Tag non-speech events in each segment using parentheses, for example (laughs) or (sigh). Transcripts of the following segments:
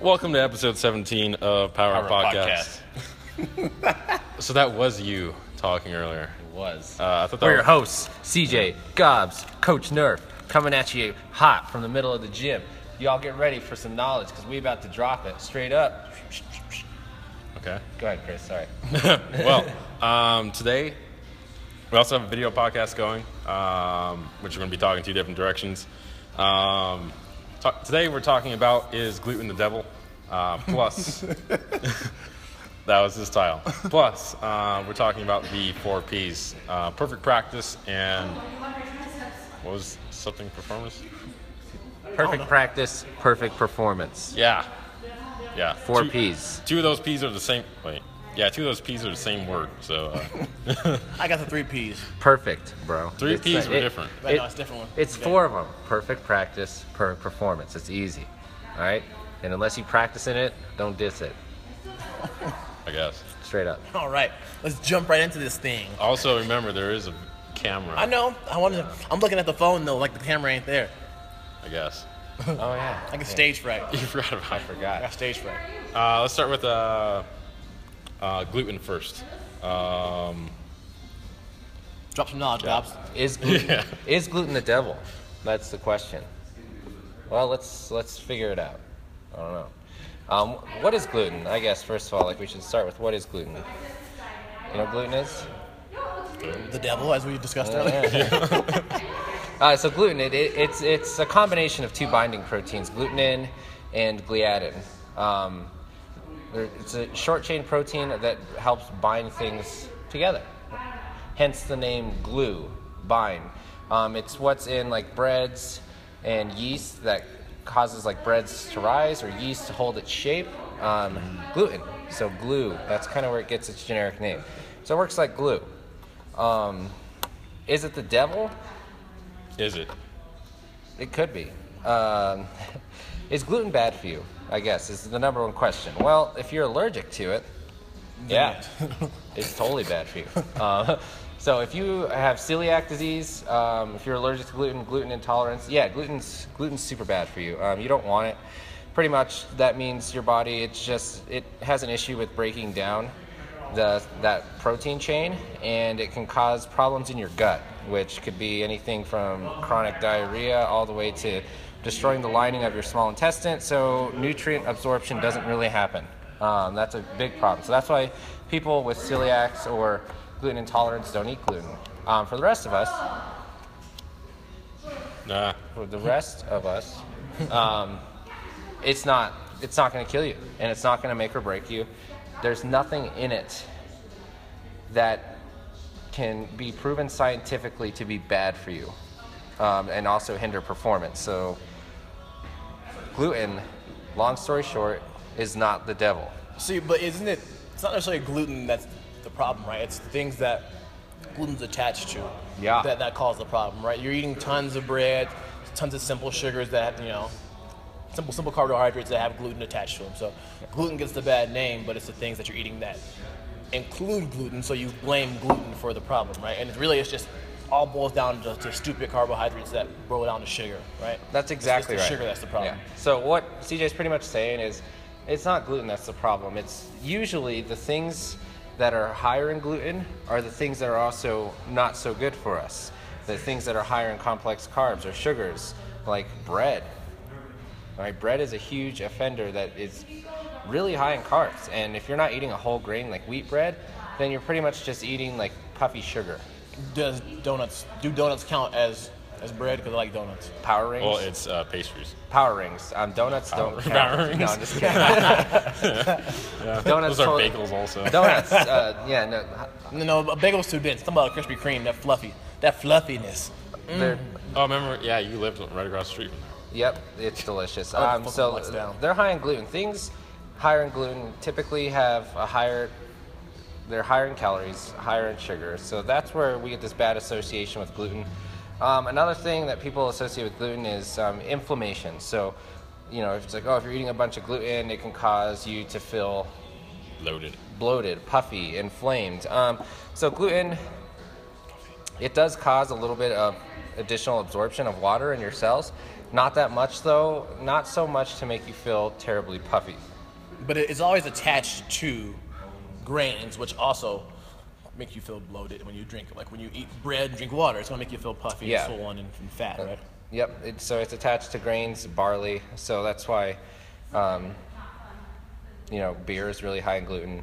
Welcome to episode 17 of Power, Power Podcast. (laughs) So that was you talking earlier. It was. Uh, I thought that We're your was, hosts, CJ, Gobbs, Coach Nerf, coming at you hot from the middle of the gym. Y'all get ready for some knowledge because we about to drop it straight up. okay. Go ahead, Chris. Sorry. (laughs) well, um, today we also have a video podcast going, um, which we're going to be talking two different directions. Um, today we're talking about is gluten the devil? Uh, plus, (laughs) that was his title. Plus, uh, we're talking about the four P's: uh, perfect practice and what was something performance? Perfect practice, perfect performance. Yeah, yeah. Four Two- P's. Two of those P's are the same. Wait, yeah, two of those P's are the same word. So uh, (laughs) I got the three P's. Perfect, bro. Three It's, P's uh, were it- different. Right, no, it's different one. It's Okay. four of them. Perfect practice, perfect performance. It's easy. All right? And unless you practice in it, don't diss it. (laughs) I guess. Straight up. All right, let's jump right into this thing. Also, remember there is a camera. I know. I wanted. To, I'm looking at the phone though, like the camera ain't there. I guess. (laughs) Oh, yeah. I get stage fright. You forgot about. I I forgot. got stage fright. Uh, let's start with uh, uh, gluten first. Um, Drop some knowledge, Dobbs. Is gluten, (laughs) Yeah. is gluten the devil? That's the question. Well, let's let's figure it out. I don't know. Um, what is gluten? I guess first of all, like we should start with what is gluten. You know what gluten is? The devil, as we discussed earlier. (laughs) Uh, so gluten, it, it, it's it's a combination of two binding proteins, glutenin and gliadin. Um, there- it's a short chain protein that helps bind things together. Hence the name glue, bind. Um, it's what's in like breads and yeast that causes like breads to rise or yeast to hold its shape. Um, gluten, so glue. That's kind of where it gets its generic name. So it works like glue. Um, is it the devil? is it? It could be. Um, (laughs) is gluten bad for you? I guess is the number one question. Well, if you're allergic to it, yeah, (laughs) it's totally bad for you. Uh, (laughs) so if you have celiac disease, um, if you're allergic to gluten, gluten intolerance, yeah, gluten's gluten's super bad for you. Um, you don't want it. Pretty much that means your body it's just it has an issue with breaking down the that protein chain and it can cause problems in your gut which could be anything from chronic diarrhea all the way to destroying the lining of your small intestine so nutrient absorption doesn't really happen um, that's a big problem so that's why people with celiacs or gluten intolerance don't eat gluten um, for the rest of us Nah. for the rest of us, um, it's not it's not going to kill you, and it's not going to make or break you. There's nothing in it that can be proven scientifically to be bad for you, um, and also hinder performance. So, gluten, long story short, is not the devil. See, but isn't it? It's not necessarily gluten that's the problem, right? It's the things that gluten's attached to. Yeah. That that cause the problem, right? You're eating tons of bread, tons of simple sugars that you know, simple simple carbohydrates that have gluten attached to them. So gluten gets the bad name, but it's the things that you're eating that include gluten. So you blame gluten for the problem, right? And it really it's just all boils down to, to stupid carbohydrates that boil down to sugar, right? That's It's just exactly the right. Sugar that's the problem. Yeah. So what CJ's pretty much saying is, it's not gluten that's the problem. It's usually the things that are higher in gluten are the things that are also not so good for us. The things that are higher in complex carbs or sugars, like bread. Right? Bread is a huge offender that is really high in carbs. And if you're not eating a whole grain like wheat bread, then you're pretty much just eating like puffy sugar. Does donuts do donuts count as as bread? Because I like donuts. Power rings. Well, it's uh, pastries. Power rings. Um, donuts don't Power- (laughs) count. power rings. No, I'm just (laughs) kidding. Yeah. Donuts Those are totally- bagels also. donuts. Uh, (laughs) yeah, no, No, no, a bagel's too dense. Something about Krispy Kreme, that fluffy, that fluffiness. they're. Oh, remember? Yeah, you lived right across the street from there. Yep, it's delicious. I like Um, the so fucking down. they're high in gluten. Things higher in gluten typically have a higher. They're higher in calories, higher in sugar. So that's where we get this bad association with gluten. Um, another thing that people associate with gluten is um, inflammation. So, you know, if it's like, oh, if you're eating a bunch of gluten, it can cause you to feel Loaded. bloated, puffy, inflamed. Um, so gluten, it does cause a little bit of additional absorption of water in your cells. Not that much though. Not so much to make you feel terribly puffy. But it's always attached to grains, which also make you feel bloated when you drink. It. Like when you eat bread and drink water, it's gonna make you feel puffy Yeah. and swollen and, and fat, right? Yep. It, so it's attached to grains, barley. So that's why, um, you know, beer is really high in gluten.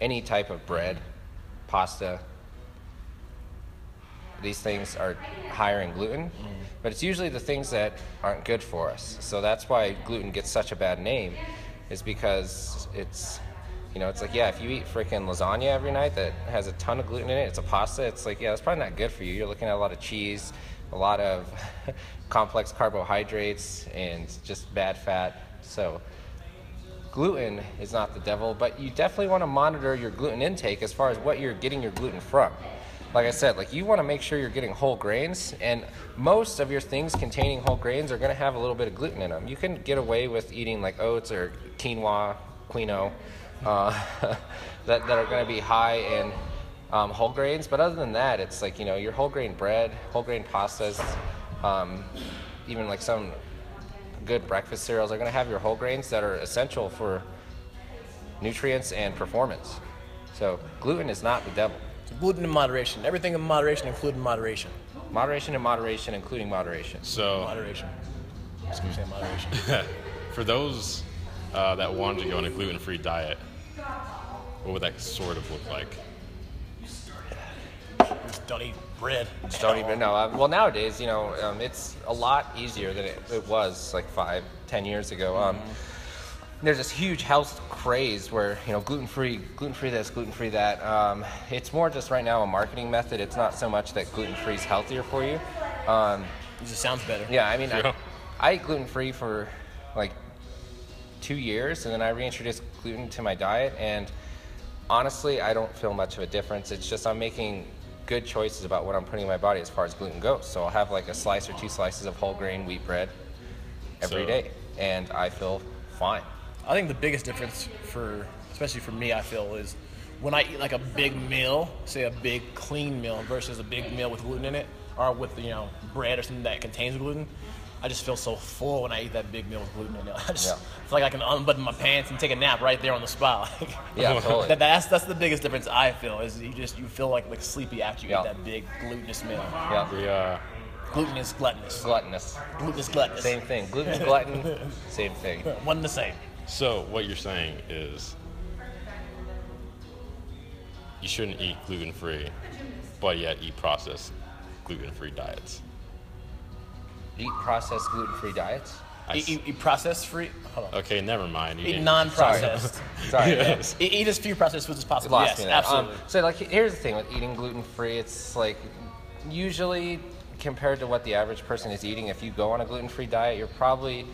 Any type of bread, pasta. These things are higher in gluten, but it's usually the things that aren't good for us. So that's why gluten gets such a bad name, is because it's, you know, it's like yeah, if you eat freaking lasagna every night that has a ton of gluten in it, it's a pasta. It's like yeah, that's probably not good for you. You're looking at a lot of cheese, a lot of (laughs) complex carbohydrates, and just bad fat. So gluten is not the devil, but you definitely want to monitor your gluten intake as far as what you're getting your gluten from. Like I said, like you want to make sure you're getting whole grains, and most of your things containing whole grains are going to have a little bit of gluten in them. You can get away with eating like oats or quinoa, quinoa, uh, (laughs) that, that are going to be high in um, whole grains. But other than that, it's like you know your whole grain bread, whole grain pastas, um, even like some good breakfast cereals are going to have your whole grains that are essential for nutrients and performance. So gluten is not the devil. So gluten in moderation. Everything in moderation, including moderation. Moderation and moderation, including moderation. So Moderation. Just keep saying moderation. (laughs) for those uh, that wanted to go on a gluten-free diet, what would that sort of look like? Just don't eat bread. Just don't even know. Uh, well, nowadays, you know, um, it's a lot easier than it, it was like five, ten years ago. Um, there's this huge health craze where you know gluten-free, gluten-free this, gluten-free that. Um, it's more just right now a marketing method. It's not so much that gluten-free is healthier for you. Um, It just sounds better. Yeah, I mean, Yeah. I, I ate gluten free for like two years, and then I reintroduced gluten to my diet, and honestly, I don't feel much of a difference. It's just I'm making good choices about what I'm putting in my body as far as gluten goes. So I'll have like a slice or two slices of whole grain wheat bread every So- day, and I feel fine. I think the biggest difference for, especially for me, I feel is when I eat like a big meal, say a big clean meal versus a big meal with gluten in it, or with you know bread or something that contains gluten. I just feel so full when I eat that big meal with gluten in it. (laughs) I just Yeah. feel like I can unbutton my pants and take a nap right there on the spot. (laughs) Yeah, (laughs) totally. that, that's that's the biggest difference I feel is you just you feel like like sleepy after you Yeah. eat that big glutinous meal. Yeah, We uh, Gluten is gluttonous. gluttonous. Gluten is gluttonous. Same thing. Gluten, glutton, same thing. One and the same. so what you're saying is you shouldn't eat gluten-free, but yet eat processed gluten-free diets. Eat processed gluten-free diets. Eat, eat, eat processed free. Hold on. okay, never mind. You Eat didn't- non-processed. (laughs) Sorry. Yes. eat, eat as few processed foods as possible. lost yes, me there. Um, absolutely. so like here's the thing with eating gluten free, it's like usually compared to what the average person is eating, if you go on a gluten free diet, you're probably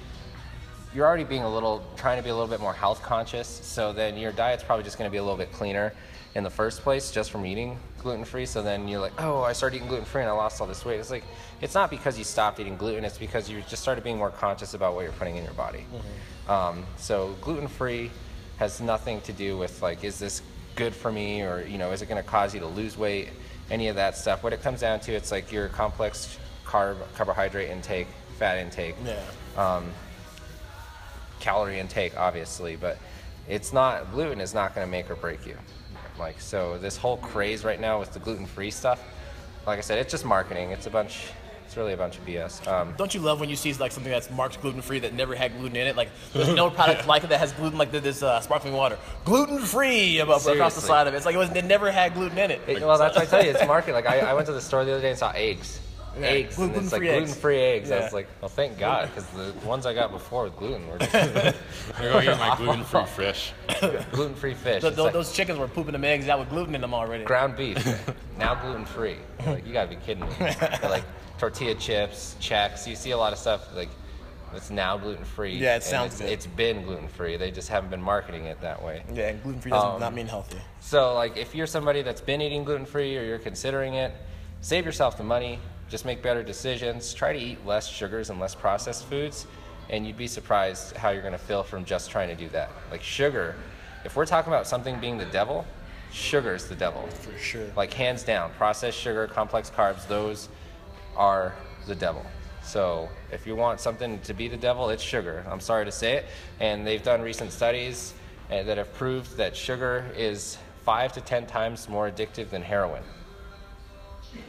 you're already being a little trying to be a little bit more health conscious. So then your diet's probably just going to be a little bit cleaner in the first place just from eating gluten free. So then you're like, oh, I started eating gluten free and I lost all this weight. It's like it's not because you stopped eating gluten. It's because you just started being more conscious about what you're putting in your body. Um, so gluten free has nothing to do with like, is this good for me or you know, is it going to cause you to lose weight? Any of that stuff. What it comes down to, it's like your complex carb carbohydrate intake, fat intake Yeah. calorie intake, obviously, but it's not gluten is not going to make or break you. Like so, this whole craze right now with the gluten-free stuff, like I said, it's just marketing. It's a bunch. It's really a bunch of BS. Um, Don't you love when you see like something that's marked gluten free that never had gluten in it? Like there's no product (laughs) like it that has gluten like this uh, sparkling water, gluten free across the side of it. It's like it, was, it never had gluten in it. it- well, that's what I tell you. It's (laughs) marketing. Like I, I went to the store the other day and saw eggs. Yeah, Eggs, and it's like gluten-free eggs. gluten-free eggs. I was like, well, thank God, because the ones I got before with gluten were just (laughs) I'm gonna go eat my (laughs) gluten-free fish. gluten-free fish. Th- It's like those chickens were pooping them eggs out with gluten in them already. ground beef, (laughs) now gluten-free. Like you gotta be kidding me. like tortilla chips, checks. You see a lot of stuff like it's now gluten-free. Yeah, it sounds it's, good. It's been gluten-free. They just haven't been marketing it that way. Yeah, and gluten free doesn't Um, not mean healthy. So, like, if you're somebody that's been eating gluten free or you're considering it, save yourself the money. Just make better decisions. Try to eat less sugars and less processed foods, and you'd be surprised how you're going to feel from just trying to do that. Like sugar, if we're talking about something being the devil, sugar is the devil. For sure. Like hands down, processed sugar, complex carbs, those are the devil. So if you want something to be the devil, it's sugar. I'm sorry to say it. And they've done recent studies uh, that have proved that sugar is five to ten times more addictive than heroin.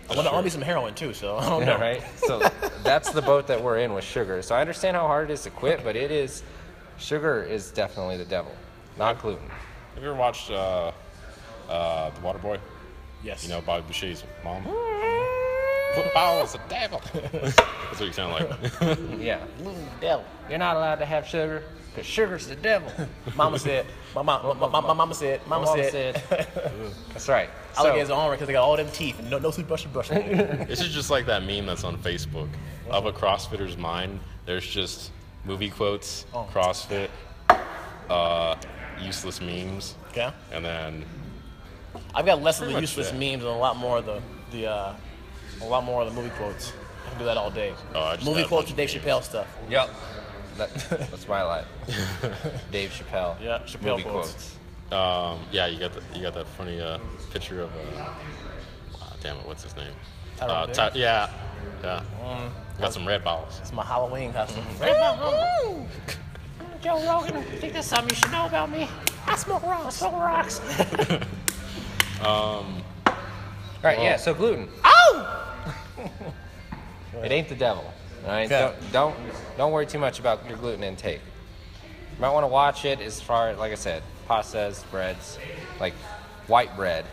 I want to army some heroin too, so (laughs) I don't know. Yeah, right? So that's the boat that we're in with sugar. So I understand how hard it is to quit, but it is, sugar is definitely the devil, not gluten. Have you ever watched uh, uh, The Waterboy? Yes. You know, Bobby Boucher's mom? (laughs) Football is the devil. (laughs) That's what you sound like. Yeah. Gluten devil. You're not allowed to have sugar because sugar's the devil. (laughs) Mama said. My, mom, my, my, my mama said. Mama, Mama said. (laughs) That's right. Alligators So, are because they got all them teeth and no, no toothbrush to brush. (laughs) This is just like that meme that's on Facebook of a CrossFitter's mind. There's just movie quotes, Oh. CrossFit, uh, useless memes, okay. and then I've got less of the useless that. memes and a lot more of the the uh, a lot more of the movie quotes. I can do that all day. Oh, I just movie quotes bunch and Dave. Chappelle stuff. Yep. That, that's my life. (laughs) Dave Chappelle. Yeah, Chappelle movie quotes. quotes. um, yeah, you got the, you got that funny uh, picture of uh, ah, damn it, what's his name? Tyrone Uh, Ty- yeah, yeah. got some red balls. It's my Halloween costume. (laughs) Joe Rogan, I think there's something you should know about me. I smoke rocks. I smoke rocks. (laughs) All right, yeah, so gluten. oh! It ain't the devil. All right, Yeah. don't, don't don't worry too much about your gluten intake. You might want to watch it as far, like I said, pastas, breads, like white bread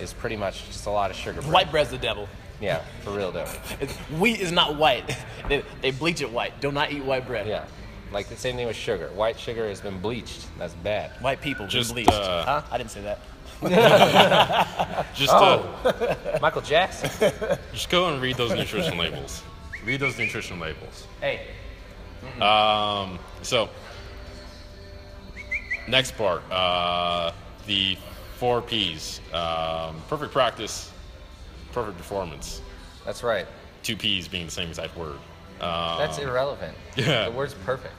is pretty much just a lot of sugar. Bread. White bread's the devil. Yeah, for real though. It's, wheat is not white. (laughs) They, they bleach it white. Do not eat white bread. Yeah, like the same thing with sugar. White sugar has been bleached. That's bad. White people been Just, bleached. uh, huh? I didn't say that. (laughs) Just Oh. uh, (laughs) Michael Jackson. just go and read those nutrition labels. Read those nutrition labels. hey, Um, so next part, uh, the four P's: um, perfect practice, perfect performance. that's right. Two P's being the same exact word. Um, That's irrelevant. yeah. The word's perfect.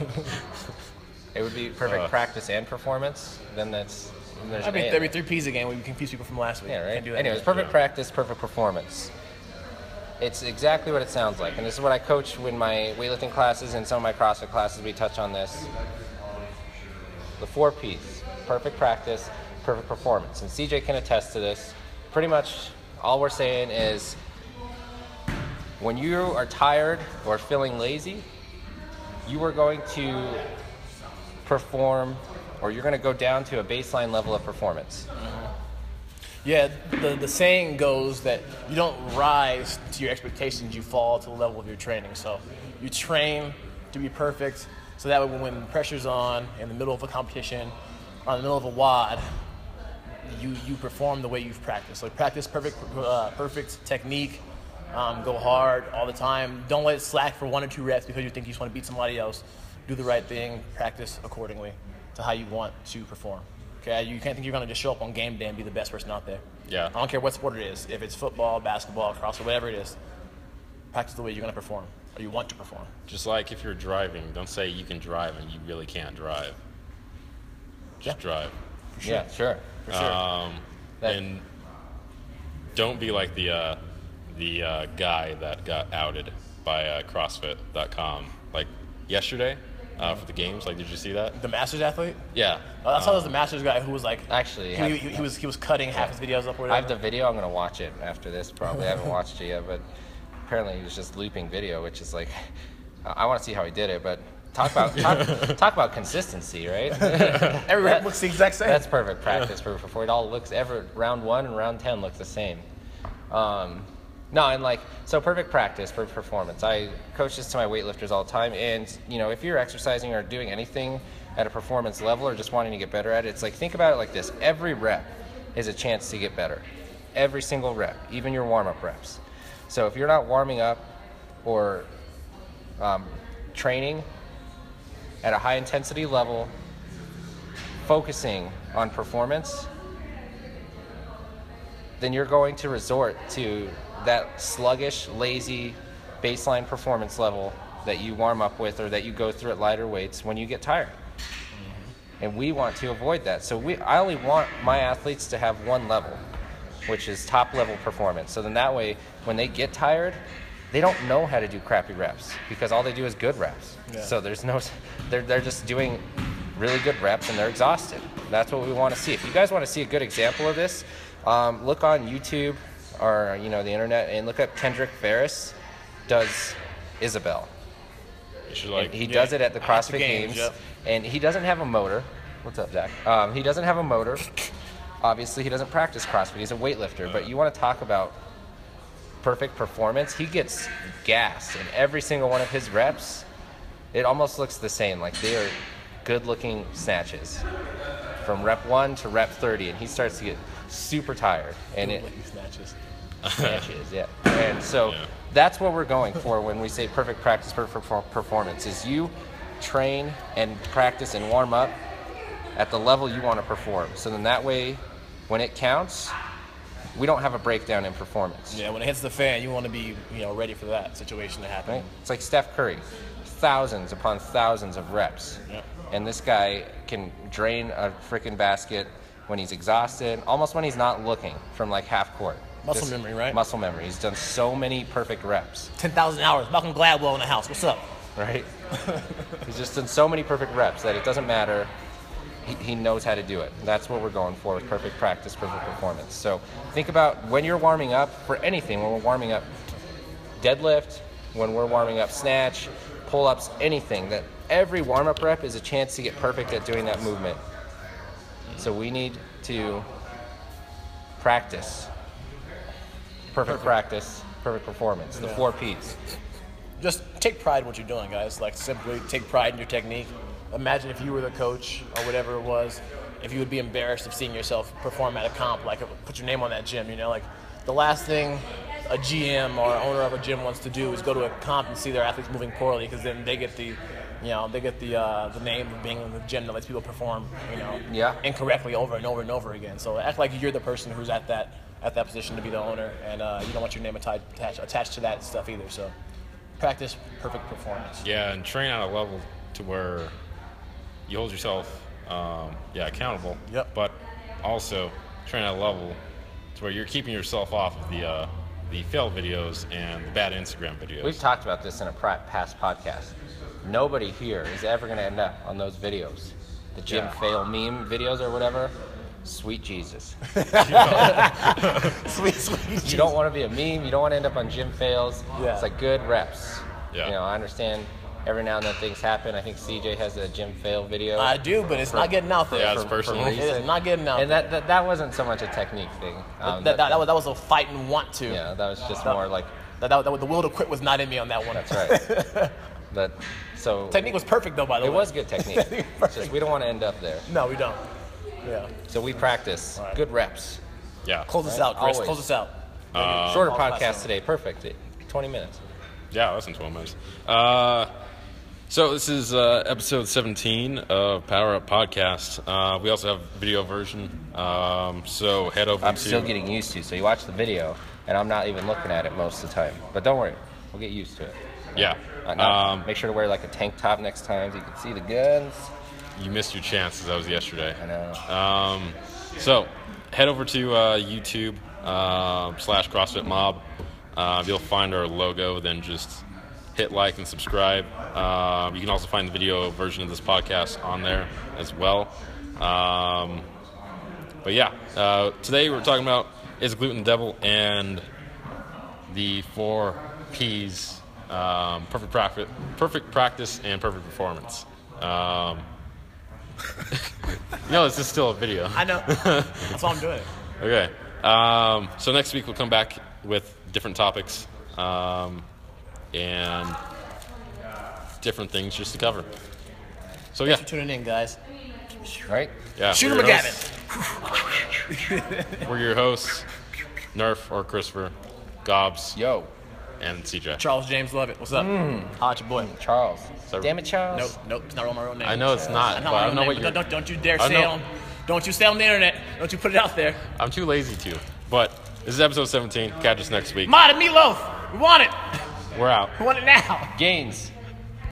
(laughs) it would be perfect Uh. practice and performance. Then that's then there's I an mean, A in every three P's again. We confuse people from last week. Yeah, right. Can't do that. Anyways, perfect Yeah. practice, perfect performance. It's exactly what it sounds like, and this is what I coach when my weightlifting classes and some of my CrossFit classes. We touch on this. The four P's: perfect practice, perfect performance, and CJ can attest to this. Pretty much, all we're saying is, when you are tired or feeling lazy, you are going to perform, or you're going to go down to a baseline level of performance. Yeah, the, the saying goes that you don't rise to your expectations, you fall to the level of your training. So you train to be perfect, so that way when pressure's on in the middle of a competition or in the middle of a WOD, you, you perform the way you've practiced. So practice perfect, uh, perfect technique, um, go hard all the time. Don't let it slack for one or two reps because you think you just want to beat somebody else. Do the right thing, practice accordingly to how you want to perform. Okay, you can't think you're going to just show up on game day and be the best person out there. Yeah. I don't care what sport it is. If it's football, basketball, CrossFit, whatever it is, practice the way you're going to perform or you want to perform. Just like if you're driving, don't say you can drive and you really can't drive. Just Yeah. drive. Yeah, sure. For sure. Um, That- and don't be like the uh, the uh, guy that got outed by uh, CrossFit.com like yesterday uh, for the games. Like, did you see that? the Masters athlete? Yeah. Oh, I saw there was the Masters guy who was like, Actually, he, I- he, he was he was cutting half his videos up or I have the video. I'm gonna watch it after this. Probably I haven't (laughs) watched it yet, but apparently he was just looping video, which is like, I want to see how he did it. But talk about talk, (laughs) talk about consistency, right? (laughs) Every rep looks the exact same. That's perfect practice for before it all looks ever round one and round ten look the same. Um, no, and like so perfect practice for performance. I coach this to my weightlifters all the time, and you know if you're exercising or doing anything at a performance level or just wanting to get better at it, it's like think about it like this: every rep is a chance to get better. Every single rep, even your warm-up reps. So if you're not warming up or um, training at a high intensity level, focusing on performance, then you're going to resort to that sluggish, lazy baseline performance level that you warm up with or that you go through at lighter weights when you get tired. And we want to avoid that. So we I only want my athletes to have one level, which is top level performance. So then that way when they get tired, they don't know how to do crappy reps because all they do is good reps. Yeah. So there's no, they're, they're just doing really good reps and they're exhausted. That's what we want to see. If you guys want to see a good example of this, um, look on YouTube or you know the internet and look up Kendrick Farris does Isabel. You should And like. he Yeah, does it at the CrossFit the Games, games, yep. and he doesn't have a motor. What's up, Zach? Um, he doesn't have a motor. Obviously, he doesn't practice CrossFit. He's a weightlifter. But you want to talk about perfect performance? He gets gassed in every single one of his reps. It almost looks the same. Like they are good-looking snatches from rep one to rep 30, and he starts to get super tired. And it, snatches. Snatches, yeah. (laughs) And so Yeah. that's what we're going for when we say perfect practice, perfor- performance. Is you train and practice and warm up at the level you want to perform. So then that way, when it counts, we don't have a breakdown in performance. Yeah, when it hits the fan, you want to be you know ready for that situation to happen. Right? It's like Steph Curry, thousands upon thousands of reps. Yep. And this guy can drain a freaking basket when he's exhausted, almost when he's not looking from like half court. Muscle memory, right? Muscle memory. He's done so many perfect reps, Ten thousand hours. Malcolm Gladwell in the house. What's up? right? (laughs) he's just done so many perfect reps that it doesn't matter. He, he knows how to do it. That's what we're going for with perfect practice, perfect performance. So think about when you're warming up for anything, when we're warming up deadlift, when we're warming up snatch, pull ups, anything, that every warm up rep is a chance to get perfect at doing that movement. So we need to practice. Perfect, practice, perfect performance. The Yeah. four P's. Just take pride in what you're doing, guys. Like simply take pride in your technique. Imagine if you were the coach or whatever it was, if you would be embarrassed of seeing yourself perform at a comp, like put your name on that gym. You know, like the last thing a GM or owner of a gym wants to do is go to a comp and see their athletes moving poorly, because then they get the, you know, they get the uh, the name of being in the gym that lets people perform, you know, Yeah. incorrectly over and over and over again. So act like you're the person who's at that at that position to be the owner, and uh, you don't want your name attached attached, attached to that stuff either. So practice perfect performance. Yeah, and train at a level to where you hold yourself, um, yeah, accountable. Yep. But also train at a level to where you're keeping yourself off of the uh, the fail videos and the bad Instagram videos. We've talked about this in a past podcast. Nobody here is ever going to end up on those videos. The gym Yeah. fail meme videos or whatever. Sweet Jesus. (laughs) (laughs) Sweet, sweet. You don't want to be a meme. You don't want to end up on gym fails. Yeah. It's like good reps. Yeah. You know, I understand every now and then things happen. I think CJ has a gym fail video. I do, but it's not getting out there. Yeah, it's personal. for It reason. is not getting out and there. that, that that wasn't so much a technique thing. Um, that, that, that was, that was a fight and want to. yeah, that was just more like That, that, that, the will to quit was not in me on that one. that's right. (laughs) but so Technique was perfect though, by the it way. It was good technique. It's just we don't want to end up there. No, we don't. Yeah. So we practice All right. good reps. yeah. Close us out, Chris. always. Close us out. Shorter podcast today. Perfect. 20 minutes. Yeah, less than 12 minutes. Uh, so this is uh, episode 17 of Power Up Podcast. Uh, we also have video version. Um, so head over I'm to. still getting used to. So you watch the video, and I'm not even looking at it most of the time. But don't worry, we'll get used to it. Yeah. Uh, now, Um, make sure to wear like a tank top next time so you can see the guns. You missed your chances. That was yesterday. I know. Um, so head over to uh, YouTube uh, slash CrossFit Mob. Uh, you'll find our logo. Then just hit like and subscribe. Uh, you can also find the video version of this podcast on there as well. Um, but yeah, uh, today we're talking about is gluten devil and the four P's: um, perfect profit, perfect practice, and perfect performance. Um, (laughs) no, this is still a video. I know. That's why I'm doing it. (laughs) Okay. Um, so next week we'll come back with different topics um, and different things just to cover. So yeah, Thanks for tuning in, guys. Right? yeah. Shoot we're him, your We're your hosts, Nerf or Christopher, Gobs, Yo, and CJ. Charles James Lovett. What's up? Mm. Holla at your boy. Charles. So- Damn it, Charles. Nope, nope. It's not my real name. I know it's not, It's but my I real don't know name, what but you're. Don't, don't you dare say it on. Don't you say it on the internet. Don't you put it out there. I'm too lazy to. But this is episode 17. Catch us next week. Mod and Meatloaf. We want it. We're out. We want it now. Gains.